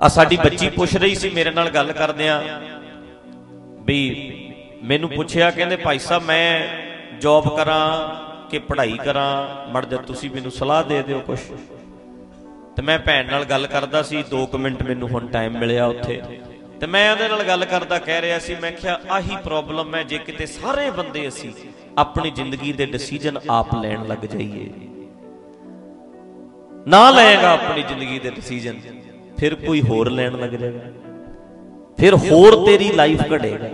ਆ ਸਾਡੀ ਬੱਚੀ ਪੁੱਛ ਰਹੀ ਸੀ, ਮੇਰੇ ਨਾਲ ਗੱਲ ਕਰਦਿਆਂ ਵੀ ਮੈਨੂੰ ਪੁੱਛਿਆ, ਕਹਿੰਦੇ ਭਾਈ ਸਾਹਿਬ, ਮੈਂ ਜੌਬ ਕਰਾਂ ਕਿ ਪੜ੍ਹਾਈ ਕਰਾਂ? ਮੜ ਜਾ ਤੁਸੀਂ ਮੈਨੂੰ ਸਲਾਹ ਦੇ ਦਿਓ ਕੁਝ ਤੇ ਮੈਂ ਭੈਣ ਨਾਲ ਗੱਲ ਕਰਦਾ ਸੀ 2 ਮਿੰਟ ਮੈਨੂੰ ਹੁਣ ਟਾਈਮ ਮਿਲਿਆ ਉੱਥੇ। ਤੇ ਮੈਂ ਉਹਦੇ ਨਾਲ ਗੱਲ ਕਰਦਾ ਕਹਿ ਰਿਹਾ ਸੀ, ਮੈਂ ਕਿਹਾ, ਆਹੀ ਪ੍ਰੋਬਲਮ ਹੈ, ਜੇ ਕਿਤੇ ਸਾਰੇ ਬੰਦੇ ਅਸੀਂ ਆਪਣੀ ਜ਼ਿੰਦਗੀ ਦੇ ਡਿਸੀਜਨ ਆਪ ਲੈਣ ਲੱਗ ਜਾਈਏ। ਨਾ ਲਏਗਾ ਆਪਣੀ ਜ਼ਿੰਦਗੀ ਦੇ ਡਿਸੀਜਨ ਫਿਰ ਕੋਈ ਹੋਰ ਲੈਣ ਲੱਗ ਜਾਏਗਾ। ਫਿਰ ਹੋਰ ਤੇਰੀ ਲਾਈਫ ਘੜੇਗਾ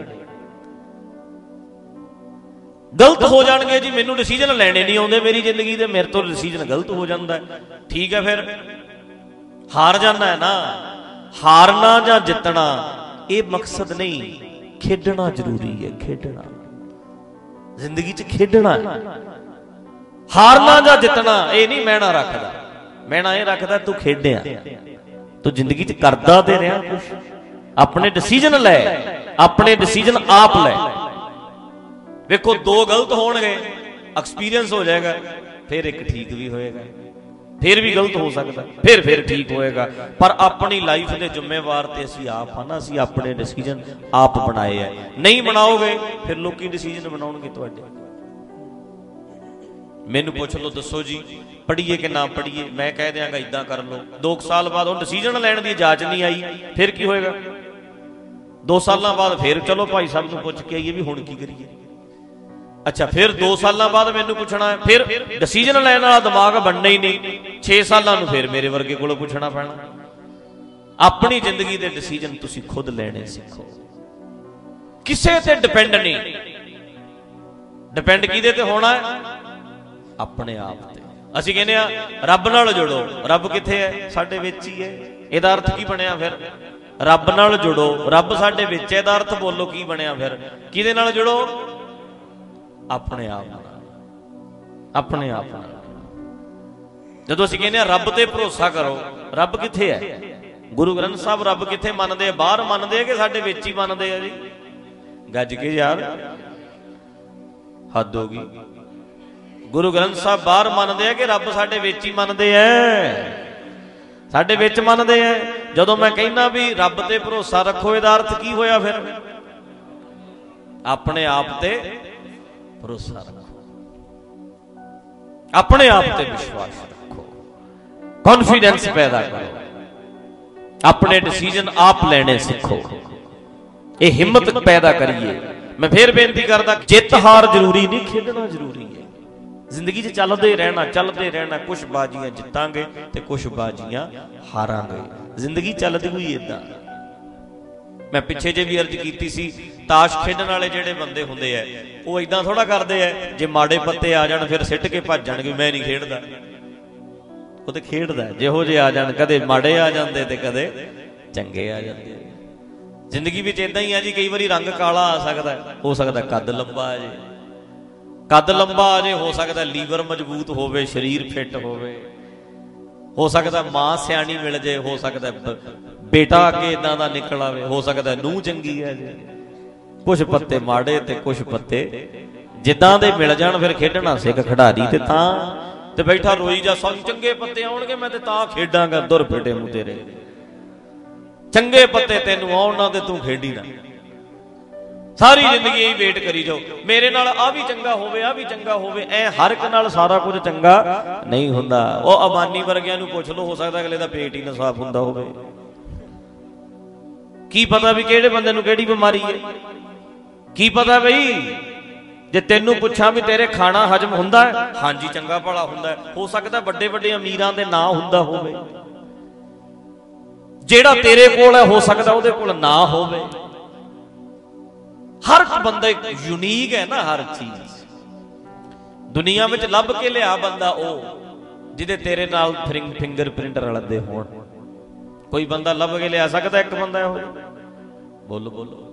ਗਲਤ ਹੋ ਜਾਣਗੇ ਜੀ ਮੈਨੂੰ ਡਿਸੀਜਨ ਲੈਣੇ ਨਹੀਂ ਆਉਂਦੇ ਮੇਰੀ ਜ਼ਿੰਦਗੀ ਦੇ ਮੇਰੇ ਤੋਂ ਡਿਸੀਜਨ ਗਲਤ ਹੋ ਜਾਂਦਾ ਹੈ। ਠੀਕ ਹੈ ਫਿਰ? ਹਾਰ ਜਾਣਾ ਹੈ ਨਾ। ਹਾਰਨਾ ਜਾਂ ਜਿੱਤਣਾ ਇਹ ਮਕਸਦ ਨਹੀਂ। ਖੇਡਣਾ ਜ਼ਰੂਰੀ ਹੈ ਖੇਡਣਾ। ਜ਼ਿੰਦਗੀ 'ਚ ਖੇਡਣਾ ਹੈ। ਹਾਰਨਾ ਜਾਂ ਜਿੱਤਣਾ ਇਹ ਨਹੀਂ ਮੈਣਾ ਰੱਖਦਾ। ਮੈਣਾ ਇਹ ਰੱਖਦਾ ਤੂੰ ਖੇਡਿਆ। ਤੂੰ ਜ਼ਿੰਦਗੀ 'ਚ ਕਰਦਾ ਤੇ ਰਿਹਾ ਕੁਝ ਆਪਣੇ ਡਿਸੀਜਨ ਲੈ, ਆਪਣੇ ਡਿਸੀਜਨ ਆਪ ਲੈ। ਵੇਖੋ, ਦੋ ਗਲਤ ਹੋਣਗੇ ਐਕਸਪੀਰੀਅੰਸ ਹੋ ਜਾਏਗਾ, ਫਿਰ ਇੱਕ ਠੀਕ ਵੀ ਹੋਏਗਾ। ਫਿਰ ਵੀ ਗਲਤ ਹੋ ਸਕਦਾ, ਫਿਰ ਫਿਰ ਠੀਕ ਹੋਏਗਾ। ਪਰ ਆਪਣੀ ਲਾਈਫ ਦੇ ਜ਼ਿੰਮੇਵਾਰ ਤੇ ਅਸੀਂ ਆਪ ਹਾਂ ਨਾ, ਅਸੀਂ ਆਪਣੇ ਡਿਸੀਜਨ ਆਪ ਬਣਾਏ ਐ ਨਹੀਂ ਬਣਾਓਗੇ, ਫਿਰ ਲੋਕੀ ਡਿਸੀਜਨ ਬਣਾਉਣਗੇ ਤੁਹਾਡੇ। ਮੈਨੂੰ ਪੁੱਛ ਲਓ, ਦੱਸੋ ਜੀ। ਪੜ੍ਹੀਏ ਕਿ ਨਾ ਪੜ੍ਹੀਏ? ਮੈਂ ਕਹਿ ਦਿਆਂਗਾ ਇਦਾਂ ਕਰ ਲਓ। 2 ਸਾਲ ਬਾਅਦ ਉਹ ਡਿਸੀਜਨ ਲੈਣ ਦੀ ਇਜਾਜ਼ਤ ਨਹੀਂ ਆਈ। ਫਿਰ ਕੀ ਹੋਏਗਾ? 2 ਸਾਲਾਂ ਬਾਅਦ ਫਿਰ ਚਲੋ ਭਾਈ ਸਾਹਿਬ ਨੂੰ ਪੁੱਛ ਕੇ ਆਈਏ ਵੀ ਹੁਣ ਕੀ ਕਰੀਏ। ਅੱਛਾ, ਫਿਰ 2 ਸਾਲਾਂ ਬਾਅਦ ਮੈਨੂੰ ਪੁੱਛਣਾ ਹੈ। ਫਿਰ ਡਿਸੀਜਨ ਲੈਣ ਵਾਲਾ ਦਿਮਾਗ ਬਣਨਾ ਹੀ ਨਹੀਂ। 6 ਸਾਲਾਂ ਨੂੰ ਫਿਰ ਮੇਰੇ ਵਰਗੇ ਕੋਲੋਂ ਪੁੱਛਣਾ ਪੈਣਾ। ਆਪਣੀ ਜ਼ਿੰਦਗੀ ਦੇ ਡਿਸੀਜਨ ਤੁਸੀਂ ਖੁਦ ਲੈਣੇ ਸਿੱਖੋ। ਕਿਸੇ ਤੇ ਡਿਪੈਂਡ ਨਹੀਂ। ਡਿਪੈਂਡ ਕਿਹਦੇ ਤੇ ਹੋਣਾ ਹੈ? ਆਪਣੇ ਆਪ ਤੇ। ਅਸੀਂ ਕਹਿੰਦੇ ਆ ਰੱਬ ਨਾਲ ਜੁੜੋ। ਰੱਬ ਕਿੱਥੇ ਹੈ? ਸਾਡੇ ਵਿੱਚ ਹੀ ਹੈ। ਇਹਦਾ ਅਰਥ ਕੀ ਬਣਿਆ ਫਿਰ? ਰੱਬ ਨਾਲ ਜੁੜੋ। ਰੱਬ ਸਾਡੇ ਵਿੱਚ ਹੈ, ਇਹਦਾ ਅਰਥ ਬੋਲੋ ਕੀ ਬਣਿਆ ਫਿਰ? ਕਿਹਦੇ ਨਾਲ ਜੁੜੋ? ਆਪਣੇ ਆਪ ਨਾਲ। ਆਪਣੇ ਆਪ ਨਾਲ। ਜਦੋਂ ਅਸੀਂ ਕਹਿੰਦੇ ਆ ਰੱਬ ਤੇ ਭਰੋਸਾ ਕਰੋ, ਰੱਬ ਕਿੱਥੇ ਹੈ? ਗੁਰੂ ਗ੍ਰੰਥ ਸਾਹਿਬ, ਰੱਬ ਕਿੱਥੇ ਮੰਨਦੇ ਆ? ਬਾਹਰ ਮੰਨਦੇ ਆ ਕਿ ਸਾਡੇ ਵਿੱਚ ਹੀ ਮੰਨਦੇ ਆ ਜੀ? ਗੱਜ ਕੇ ਯਾਰ। ਹੱਦ ਹੋ ਗਈ। ਗੁਰੂ ਗ੍ਰੰਥ ਸਾਹਿਬ ਬਾਹਰ ਮੰਨਦੇ ਆ ਕਿ ਰੱਬ ਸਾਡੇ ਵਿੱਚ ਹੀ ਮੰਨਦੇ ਆ। ਸਾਡੇ ਵਿੱਚ ਮੰਨਦੇ ਆ। ਜਦੋਂ ਮੈਂ ਕਹਿੰਦਾ ਵੀ ਰੱਬ ਤੇ ਭਰੋਸਾ ਰੱਖੋ, ਇਹਦਾ ਅਰਥ ਕੀ ਹੋਇਆ ਫਿਰ? ਆਪਣੇ ਆਪ ਤੇ ਭਰੋਸਾ ਰੱਖੋ। ਆਪਣੇ ਆਪ ਤੇ ਵਿਸ਼ਵਾਸ ਰੱਖੋ। ਕੌਨਫੀਡੈਂਸ ਪੈਦਾ ਕਰੋ। ਆਪਣੇ ਡਿਸੀਜਨ ਆਪ ਲੈਣੇ ਸਿੱਖੋ। ਇਹ ਹਿੰਮਤ ਪੈਦਾ ਕਰੀਏ। ਮੈਂ ਫੇਰ ਬੇਨਤੀ ਕਰਦਾ, ਜਿੱਤ ਹਾਰ ਜ਼ਰੂਰੀ ਨਹੀਂ, ਖੇਡਣਾ ਜ਼ਰੂਰੀ ਹੈ। ਜ਼ਿੰਦਗੀ 'ਚ ਚੱਲਦੇ ਰਹਿਣਾ ਚੱਲਦੇ ਰਹਿਣਾ ਕੁਝ ਬਾਜੀਆਂ ਜਿੱਤਾਂਗੇ ਤੇ ਕੁਝ ਬਾਜੀਆਂ ਹਾਰਾਂਗੇ। ਜ਼ਿੰਦਗੀ ਚੱਲਦੀ ਹੋਈ ਇਦਾਂ ਮੈਂ ਪਿੱਛੇ ਜੇ ਵੀ ਅਰਜ਼ ਕੀਤੀ ਸੀ, ਤਾਸ਼ ਖੇਡਣ ਵਾਲੇ ਜਿਹੜੇ ਬੰਦੇ ਹੁੰਦੇ ਆ ਉਹ ਇਦਾਂ ਥੋੜਾ ਕਰਦੇ ਆ ਜੇ ਮਾੜੇ ਪੱਤੇ ਆ ਜਾਣ, ਫਿਰ ਸਿੱਟ ਕੇ ਭੱਜ ਜਾਣਗੇ, ਮੈਂ ਨਹੀਂ ਖੇਡਦਾ। ਉਹ ਤੇ ਖੇਡਦਾ ਜਿਹੋ ਜੇ ਆ ਜਾਣ, ਕਦੇ ਮਾੜੇ ਆ ਜਾਂਦੇ ਤੇ ਕਦੇ ਚੰਗੇ ਆ ਜਾਂਦੇ। ਜ਼ਿੰਦਗੀ ਵਿੱਚ ਇਦਾਂ ਹੀ ਆ ਜੀ, ਕਈ ਵਾਰੀ ਰੰਗ ਕਾਲਾ ਆ ਸਕਦਾ ਹੋ ਸਕਦਾ ਕੱਦ ਲੰਬਾ ਆ ਜੇ। ਕੱਦ ਲੰਬਾ ਆ ਜੇ ਹੋ ਸਕਦਾ ਲੀਵਰ ਮਜ਼ਬੂਤ ਹੋਵੇ, ਸਰੀਰ ਫਿੱਟ ਹੋਵੇ। ਹੋ ਸਕਦਾ ਮਾਂ ਸਿਆਣੀ ਮਿਲ ਜੇ, ਹੋ ਸਕਦਾ ਬੇਟਾ ਅੱਗੇ ਇਦਾਂ ਦਾ ਨਿਕਲ ਆਵੇ, ਹੋ ਸਕਦਾ ਨੂੰ ਚੰਗੀ ਹੈ ਜੀ। ਕੁਝ ਪੱਤੇ ਮਾੜੇ ਤੇ ਕੁਝ ਪੱਤੇ ਜਿੱਦਾਂ ਦੇ ਮਿਲ ਜਾਣ, ਫਿਰ ਖੇਡਣਾ ਸਿੱਖ ਖਿਡਾਰੀ ਤੇ ਤਾਂ। ਤੇ ਬੈਠਾ ਰੋਈ ਜਾ, ਸਾਨੂੰ ਚੰਗੇ ਪੱਤੇ ਆਉਣਗੇ, ਮੈਂ ਤੇ ਤਾਂ ਖੇਡਾਂਗਾ, ਦੁਰ ਫੇਟੇ ਮੂੰਹ ਤੇਰੇ। ਚੰਗੇ ਪੱਤੇ ਤੈਨੂੰ ਆਉਣ, ਨਾ ਤੇ ਤੂੰ ਖੇਡੀ ਨਾ। ਸਾਰੀ ਜ਼ਿੰਦਗੀ ਇਹੀ ਵੇਟ ਕਰੀ ਜਾਓ। ਮੇਰੇ ਨਾਲ ਆ ਵੀ ਚੰਗਾ ਹੋਵੇ ਆ ਵੀ ਚੰਗਾ ਹੋਵੇ, ਐ ਹਰ ਇੱਕ ਨਾਲ ਸਾਰਾ ਕੁਝ ਚੰਗਾ ਨਹੀਂ ਹੁੰਦਾ। ਉਹ ਅਬਾਨੀ ਵਰਗਿਆਂ ਨੂੰ ਪੁੱਛ ਲਓ, ਹੋ ਸਕਦਾ ਅਗਲੇ ਦਾ ਪੇਟ ਹੀ ਨਾ ਸਾਫ਼ ਹੁੰਦਾ ਹੋਵੇ। ਕੀ ਪਤਾ ਵੀ ਕਿਹੜੇ ਬੰਦੇ ਨੂੰ ਕਿਹੜੀ ਬਿਮਾਰੀ ਹੈ? ਕੀ ਪਤਾ ਬਈ? ਜੇ ਤੈਨੂੰ ਪੁੱਛਾਂ ਵੀ ਤੇਰੇ ਖਾਣਾ ਹਜਮ ਹੁੰਦਾ ਹੈ? ਹਾਂਜੀ, ਚੰਗਾ ਭਲਾ ਹੁੰਦਾ ਹੈ। ਹੋ ਸਕਦਾ ਵੱਡੇ ਵੱਡੇ ਅਮੀਰਾਂ ਦੇ ਨਾਂ ਹੁੰਦਾ ਹੋਵੇ। ਜਿਹੜਾ ਤੇਰੇ ਕੋਲ ਹੈ, ਹੋ ਸਕਦਾ ਉਹਦੇ ਕੋਲ ਨਾ ਹੋਵੇ। ਹਰ ਬੰਦਾ ਇੱਕ ਯੂਨੀਕ ਹੈ ਨਾ ਹਰ ਚੀਜ਼। ਦੁਨੀਆ ਵਿੱਚ ਲੱਭ ਕੇ ਲਿਆ ਬੰਦਾ ਉਹ, ਜਿਹਦੇ ਤੇਰੇ ਨਾਲ ਫਿੰਗਰਪ੍ਰਿੰਟ ਰਲਦੇ ਹੋਣ। ਕੋਈ ਬੰਦਾ ਲੱਭ ਕੇ ਲਿਆ ਸਕਦਾ ਇੱਕ ਬੰਦਾ ਇਹੋ ਬੋਲੋ ਬੋਲੋ।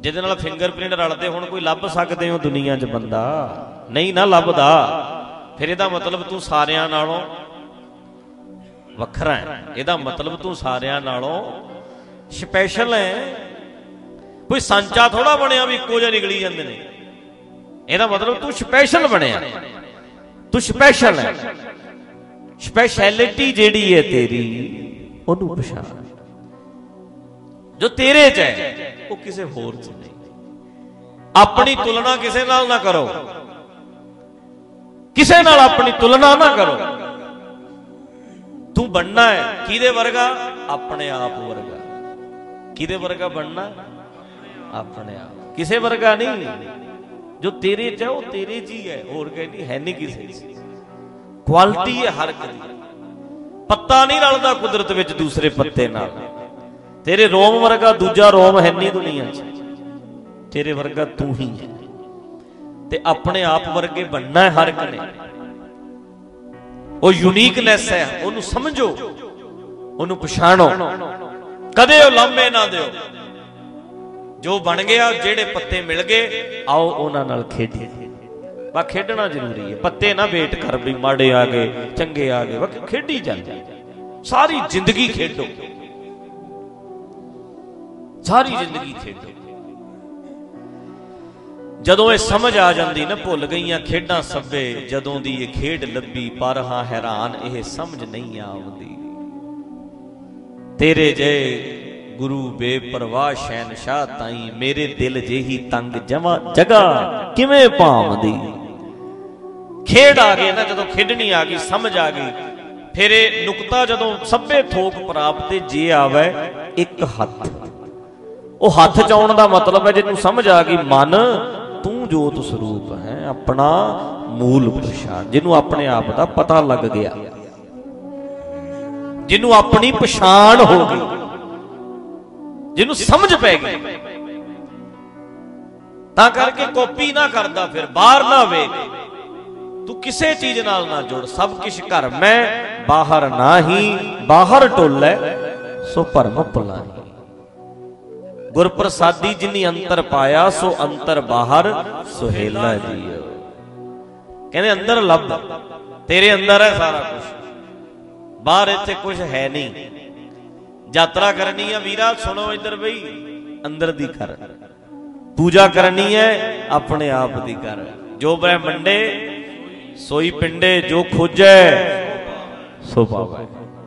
ਜਿਹਦੇ ਨਾਲ ਫਿੰਗਰਪ੍ਰਿੰਟ ਰਲਦੇ ਹੋਣ, ਕੋਈ ਲੱਭ ਸਕਦੇ ਹੋ ਦੁਨੀਆ 'ਚ ਬੰਦਾ? ਨਹੀਂ ਨਾ ਲੱਭਦਾ। ਫਿਰ ਇਹਦਾ ਮਤਲਬ ਤੂੰ ਸਾਰਿਆਂ ਨਾਲੋਂ ਵੱਖਰਾ ਹੈ। ਇਹਦਾ ਮਤਲਬ ਤੂੰ ਸਾਰਿਆਂ ਨਾਲੋਂ ਸਪੈਸ਼ਲ ਹੈ। ਕੋਈ ਸੰਚਾ ਥੋੜਾ ਬਣਿਆ ਵੀ ਇੱਕੋ ਜਿਹਾ ਨਿਕਲੀ ਜਾਂਦੇ ਨੇ। ਇਹਦਾ ਮਤਲਬ ਤੂੰ ਸਪੈਸ਼ਲ ਬਣਿਆ। ਤੂੰ ਸਪੈਸ਼ਲ ਹੈ। ਸਪੈਸ਼ੈਲਿਟੀ ਜਿਹੜੀ ਹੈ ਤੇਰੀ, ਉਹਨੂੰ ਪਛਾਣ। ਜੋ ਤੇਰੇ 'ਚ ਹੈ, ਉਹ ਕਿਸੇ ਹੋਰ 'ਚ ਨਹੀਂ। ਆਪਣੀ ਤੁਲਨਾ ਕਿਸੇ ਨਾਲ ਨਾ ਕਰੋ। ਕਿਸੇ ਨਾਲ ਆਪਣੀ ਤੁਲਨਾ ਨਾ ਕਰੋ। ਤੂੰ ਬਣਨਾ ਹੈ। ਕਿਹਦੇ ਵਰਗਾ? ਆਪਣੇ ਆਪ ਵਰਗਾ। ਕਿਹਦੇ ਵਰਗਾ ਬਣਨਾ? ਆਪਣੇ ਆਪ। ਕਿਸੇ ਵਰਗਾ ਨਹੀਂ। ਜੋ ਤੇਰੇ 'ਚ ਹੈ, ਉਹ ਤੇਰੇ 'ਚ ਹੀ ਹੈ। ਹੋਰ ਕਹਿੰਦੀ ਹੈ ਨਹੀਂ ਕਿਸੇ 'ਚ ਕੁਆਲਿਟੀ ਹੈ ਹਰ ਇੱਕ ਦੀ। ਪੱਤਾ ਨਹੀਂ ਰਲਦਾ ਕੁਦਰਤ ਵਿੱਚ ਦੂਸਰੇ ਪੱਤੇ ਨਾਲ। ਤੇਰੇ ਰੋਮ ਵਰਗਾ ਦੂਜਾ ਰੋਮ ਹੈ ਨਹੀਂ ਦੁਨੀਆ 'ਚ। ਤੇਰੇ ਵਰਗਾ ਤੂੰ ਹੀ ਹੈ। ਤੇ ਆਪਣੇ ਆਪ ਵਰਗੇ ਬਣਨਾ ਹੈ ਹਰ ਇੱਕ ਨੇ। ਉਹ ਯੂਨੀਕਨੈਸ ਹੈ। ਉਹਨੂੰ ਸਮਝੋ। ਉਹਨੂੰ ਪਛਾਣੋ। ਕਦੇ ਉਹ ਲਾਮੇ ਨਾ ਦਿਓ। ਜੋ ਬਣ ਗਿਆ, ਜਿਹੜੇ ਪੱਤੇ ਮਿਲ ਗਏ, ਆਓ ਉਹਨਾਂ ਨਾਲ ਖੇਡੀਏ। ਬਾ, ਖੇਡਣਾ ਜ਼ਰੂਰੀ ਹੈ। ਪੱਤੇ ਨਾ ਵੇਟ ਕਰ ਵੀ ਮਾੜੇ ਆ ਗਏ, ਚੰਗੇ ਆ ਗਏ। ਬਾ ਖੇਡੀ ਜਾਂਦੀ। ਸਾਰੀ ਜ਼ਿੰਦਗੀ ਖੇਡੋ। ਸਾਰੀ ਜ਼ਿੰਦਗੀ ਖੇਡੋ। ਜਦੋਂ ਇਹ ਸਮਝ ਆ ਜਾਂਦੀ ਨਾ, ਭੁੱਲ ਗਈਆਂ ਖੇਡਾਂ ਸੱਬੇ ਜਦੋਂ ਦੀ ਇਹ ਖੇਡ ਲੱਭੀ, ਪਰ ਹਾਂ ਹੈਰਾਨ, ਇਹ ਸਮਝ ਨਹੀਂ ਆਉਂਦੀ। ਤੇਰੇ ਜੇ ਗੁਰੂ ਬੇਪਰਵਾਹ ਸ਼ਹਿਨशाह ਤਾਈ ਮੇਰੇ ਦਿਲ ਜਿਹੀ ਤੰਗ ਜਮਾ ਜਗਾ ਕਿਵੇਂ ਭਾਵਦੀ? ਖੇਡ ਆ ਗਈ ਨਾ ਜਦੋਂ ਖੇਡਣੀ ਆ ਗਈ ਸਮਝ ਆ ਗਈ। ਫਿਰ ਇਹ ਨੁਕਤਾ ਜਦੋਂ ਸਭੇ ਥੋਕ ਪ੍ਰਾਪਤ ਜੇ ਆਵੇ ਇੱਕ ਹੱਥ। ਉਹ ਹੱਥ ਚ ਆਉਣ ਦਾ ਮਤਲਬ ਹੈ ਜਿਹਨੂੰ ਸਮਝ ਆ ਗਈ ਮਨ ਤੂੰ ਜੋਤ ਸਰੂਪ ਹੈ ਆਪਣਾ ਮੂਲ ਪਛਾਣ ਜਿਹਨੂੰ ਆਪਣੇ ਆਪ ਦਾ ਪਤਾ ਲੱਗ ਗਿਆ। ਜਿਹਨੂੰ ਆਪਣੀ ਪਛਾਣ ਹੋ ਗਈ। ਜਿਹਨੂੰ ਸਮਝ ਪੈ ਗਈ। ਤਾਂ ਕਰਕੇ ਕਾਪੀ ਨਾ ਕਰਦਾ ਫਿਰ, ਬਾਹਰ ਨਾ ਵੇਖ ਤੂੰ ਕਿਸੇ ਚੀਜ਼ ਨਾਲ ਨਾ ਜੁੜ, ਸਭ ਕੁਝ ਘਰ ਮੈਂ ਬਾਹਰ ਨਾਹੀ, ਬਾਹਰ ਟੋਲੇ ਸੋ ਭਰਮ ਭੁਲਾਹੀ ਗੁਰ ਪ੍ਰਸਾਦੀ ਜਿਨੀ ਅੰਤਰ ਪਾਇਆ, ਸੋ ਅੰਤਰ ਬਾਹਰ ਸੁਹੇਲਾ ਜੀਓ ਕਹਿੰਦੇ ਅੰਦਰ ਲੱਭ, ਤੇਰੇ ਅੰਦਰ ਹੈ ਸਾਰਾ ਕੁਝ ਬਾਹਰ ਇੱਥੇ ਕੁਝ ਹੈ ਨਹੀਂ। ਯਾਤਰਾ ਕਰਨੀ ਆ ਵੀਰਾ, ਸੁਣੋ ਇੱਧਰ ਬਈ, ਅੰਦਰ ਦੀ ਕਰ ਪੂਜਾ ਕਰਨੀ ਹੈ ਆਪਣੇ ਆਪ ਦੀ ਕਰ ਜੋ ਬ੍ਰਹਮੰਡੇ, ਸੋਈ ਪਿੰਡੇ, ਜੋ ਖੋਜੈ, ਸੋ ਪਾਵੇ।